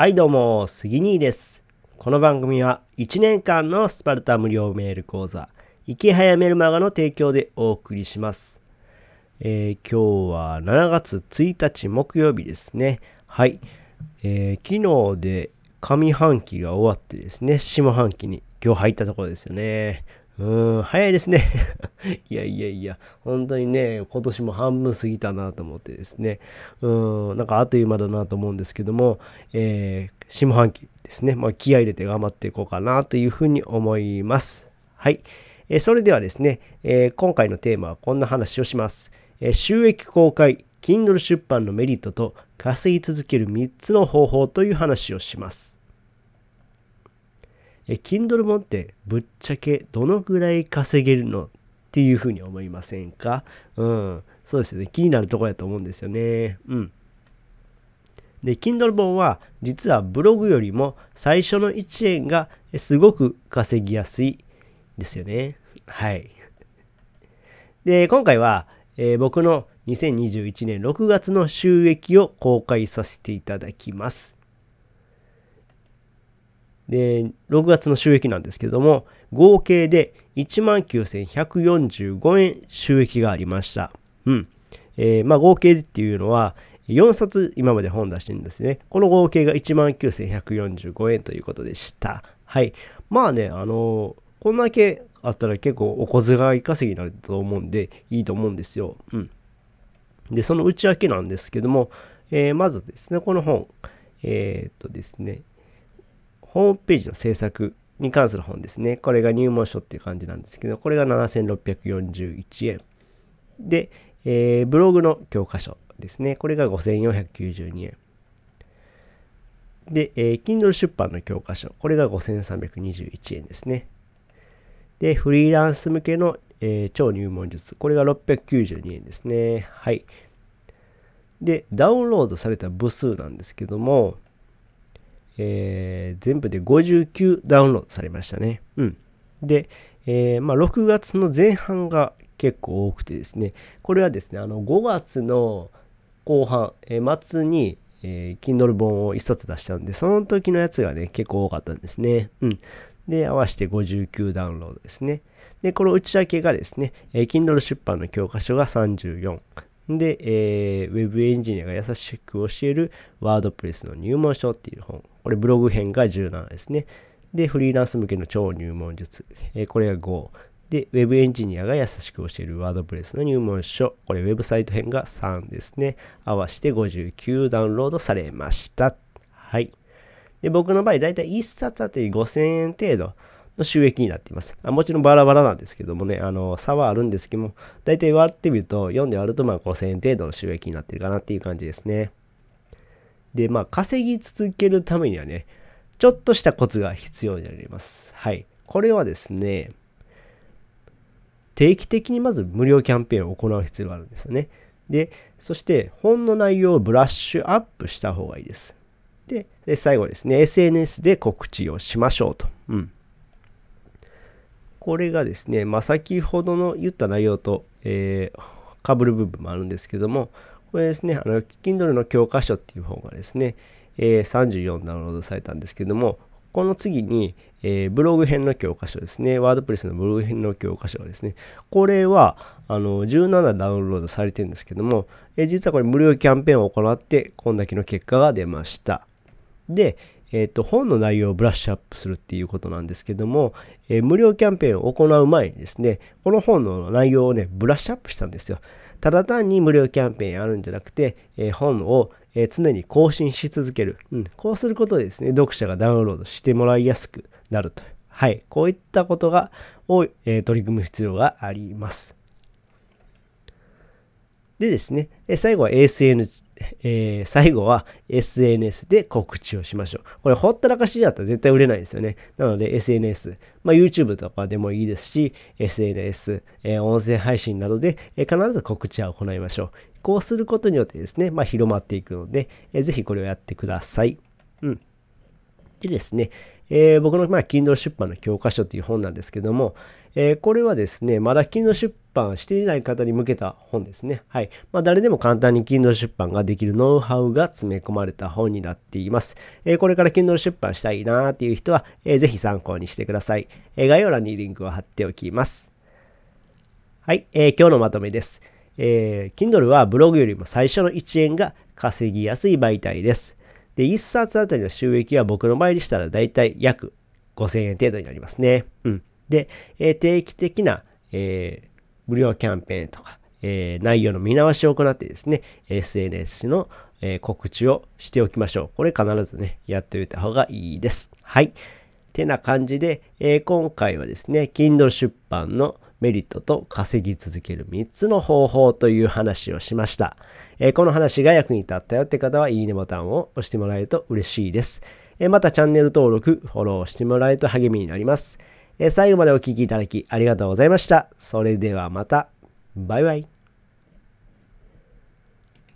はいどうも、杉兄です。この番組は1年間のスパルタ無料メール講座、生き早メルマガの提供でお送りします。えー今日は7月1日木曜日ですね。はい。えー昨日で上半期が終わってですね、下半期に今日入ったところですよね。うん、早いですね。いやいやいや、本当にね、今年も半分過ぎたなと思ってですね、うん、なんかあっという間だなと思うんですけども、えー下半期ですね、まあ、気合い入れて頑張っていこうかなというふうに思います。はい。えーそれではですね、えー今回のテーマはこんな話をします。え収益公開、Kindle 出版のメリットと稼ぎ続ける3つの方法という話をします。え Kindle 本ってぶっちゃけどのぐらい稼げるのっていうふうに思いませんか？うん。そうですよね。気になるとこやと思うんですよね。うん。で、Kindle 本は実はブログよりも最初の1円がすごく稼ぎやすいですよね。はい。で、今回は、えー僕の2021年6月の収益を公開させていただきます。で、6月の収益なんですけども、合計で19,145円収益がありました。うん。えーまあ合計っていうのは、4冊今まで本出してるんですね。この合計が19,145円ということでした。はい。まあね、あのーこんだけあったら結構お小遣い稼ぎになると思うんで、いいと思うんですよ。うん。で、その内訳なんですけども、えーまずですね、この本、えーっとですね、ホームページの制作に関する本ですね。これが入門書っていう感じなんですけど、これが7641円。で、えーブログの教科書ですね。これが5492円。で、えー Kindle 出版の教科書。これが5321円ですね。で、フリーランス向けの、えー超入門術。これが692円ですね。はい。で、ダウンロードされた部数なんですけども、えー全部で59ダウンロードされましたね。うん。で、えーまあ、6月の前半が結構多くてですね、これはですね、あの5月の後半、えー末に、えー Kindle 本を1冊出したんで、その時のやつがね、結構多かったんですね。うん。で、合わせて59ダウンロードですね。で、この内訳がですね、えー Kindle 出版の教科書が34。で、えー、ウェブエンジニアが優しく教えるワードプレスの入門書っていう本。これブログ編が17ですね。で、フリーランス向けの超入門術。えーこれが5。で、ウェブエンジニアが優しく教えるワードプレスの入門書。これウェブサイト編が3ですね。合わせて59ダウンロードされました。はい。で、僕の場合、だいたい1冊あたり5000円程度の収益になっています。あもちろんバラバラなんですけどもね、あの、差はあるんですけども、だいたい割ってみると、4で割るとまあ5000円程度の収益になってるかなっていう感じですね。で、まあ、稼ぎ続けるためにはね、ちょっとしたコツが必要になります。はい。これはですね、定期的にまず無料キャンペーンを行う必要があるんですよね。で、そして本の内容をブラッシュアップした方がいいです。で、で最後ですね、SNS で告知をしましょうと。うん。これがですね、まあ、先ほどの言った内容と、えー、被る部分もあるんですけども、これですね、あの、Kindle の教科書っていう本がですね、えー34ダウンロードされたんですけども、この次に、えーブログ編の教科書ですね、ワードプレスのブログ編の教科書ですね、これは、あの、17ダウンロードされてるんですけども、えー実はこれ無料キャンペーンを行って、こんだけの結果が出ました。で、えっと本の内容をブラッシュアップするっていうことなんですけども、え無料キャンペーンを行う前にですね、この本の内容をね、ブラッシュアップしたんですよ。ただ単に無料キャンペーンやるんじゃなくて、え本を、え常に更新し続ける、うん。こうすることでですね、読者がダウンロードしてもらいやすくなると。はい。こういったことが、を、え取り組む必要があります。でですね、え最後は ASN、えー最後は SNS で告知をしましょう。これほったらかしだったら絶対売れないですよね。なので SNS、まあ、YouTube とかでもいいですし、SNS、えー音声配信などで、えー必ず告知は行いましょう。こうすることによってですね、まあ、広まっていくので、えーぜひこれをやってください。うん。でですね、えー僕の、まあ、Kindle 出版の教科書という本なんですけども、えー、これはですね、まだ Kindle 出版していない方に向けた本ですね。はい。まあ、誰でも簡単に Kindle 出版ができるノウハウが詰め込まれた本になっています。えー、これから Kindle 出版したいなーっていう人は、えー、ぜひ参考にしてください。え、概要欄にリンクを貼っておきます。はい。え、今日のまとめです。えー、Kindle はブログよりも最初の1円が稼ぎやすい媒体です。で、1冊あたりの収益は僕の場合でしたらだいたい約5000円程度になりますね。うん。で、えー、定期的な、えー、無料キャンペーンとか、えー、内容の見直しを行ってですね、SNS の、え告知をしておきましょう。これ必ずね、やっておいた方がいいです。はい。てな感じで、え今回はですね、Kindle 出版のメリットと稼ぎ続ける3つの方法という話をしました。えこの話が役に立ったよって方はいいねボタンを押してもらえると嬉しいです。えまたチャンネル登録、フォローしてもらえると励みになります。え最後までお聴きいただきありがとうございました。それではまた。バイバイ。